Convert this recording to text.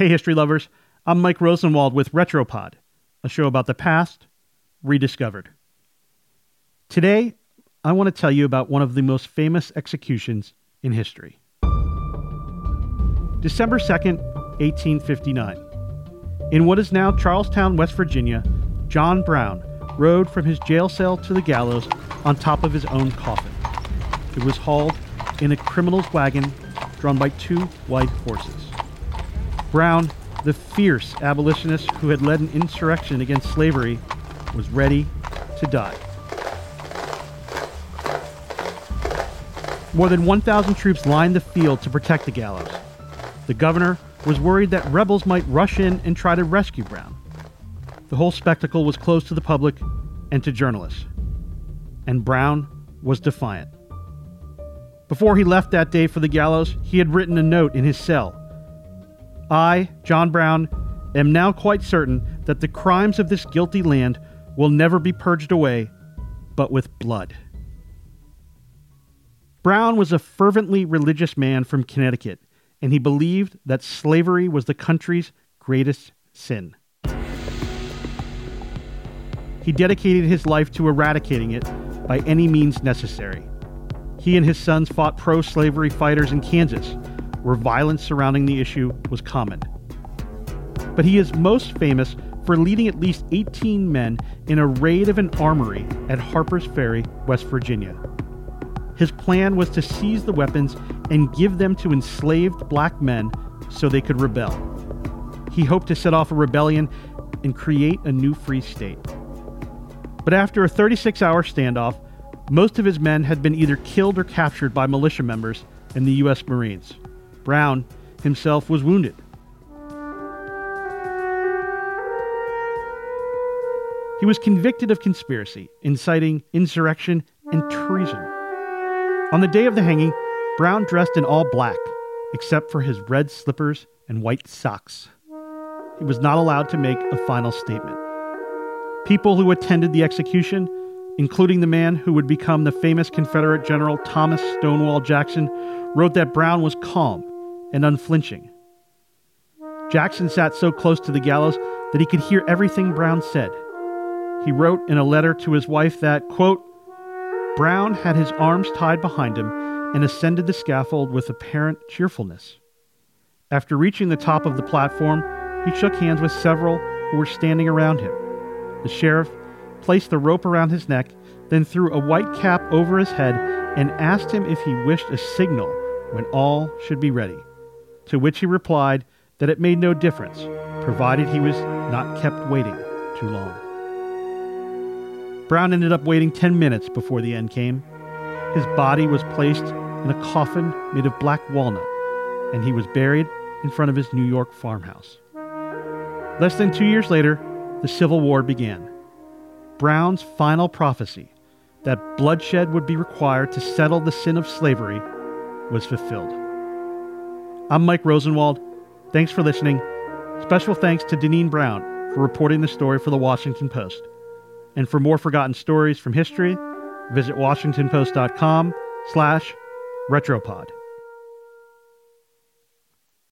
Hey, history lovers. I'm Mike Rosenwald with Retropod, a show about the past rediscovered. Today, I want to tell you about one of the most famous executions in history. December 2nd, 1859. In what is now Charles Town, West Virginia, John Brown rode from his jail cell to the gallows on top of his own coffin. It was hauled in a criminal's wagon drawn by two white horses. Brown, the fierce abolitionist who had led an insurrection against slavery, was ready to die. More than 1,000 troops lined the field to protect the gallows. The governor was worried that rebels might rush in and try to rescue Brown. The whole spectacle was closed to the public and to journalists. And Brown was defiant. Before he left that day for the gallows, he had written a note in his cell. I, John Brown, am now quite certain that the crimes of this guilty land will never be purged away, but with blood. Brown was a fervently religious man from Connecticut, and he believed that slavery was the country's greatest sin. He dedicated his life to eradicating it by any means necessary. He and his sons fought pro slavery fighters in Kansas, where violence surrounding the issue was common. But he is most famous for leading at least 18 men in a raid of an armory at Harper's Ferry, West Virginia. His plan was to seize the weapons and give them to enslaved black men so they could rebel. He hoped to set off a rebellion and create a new free state. But after a 36 hour standoff, most of his men had been either killed or captured by militia members and the U.S. Marines. Brown himself was wounded. He was convicted of conspiracy, inciting insurrection, and treason. On the day of the hanging, Brown dressed in all black, except for his red slippers and white socks. He was not allowed to make a final statement. People who attended the execution, including the man who would become the famous Confederate General Thomas Stonewall Jackson, wrote that Brown was calm and unflinching. Jackson sat so close to the gallows that he could hear everything Brown said. He wrote in a letter to his wife that, quote, Brown had his arms tied behind him and ascended the scaffold with apparent cheerfulness. After reaching the top of the platform, he shook hands with several who were standing around him. The sheriff placed the rope around his neck, then threw a white cap over his head and asked him if he wished a signal when all should be ready. To which he replied that it made no difference, provided he was not kept waiting too long. Brown ended up waiting 10 minutes before the end came. His body was placed in a coffin made of black walnut, and he was buried in front of his New York farmhouse. Less than two years later, the Civil War began. Brown's final prophecy that bloodshed would be required to settle the sin of slavery was fulfilled. I'm Mike Rosenwald. Thanks for listening. Special thanks to Deneen Brown for reporting the story for the Washington Post. And for more forgotten stories from history, visit washingtonpost.com slash retropod.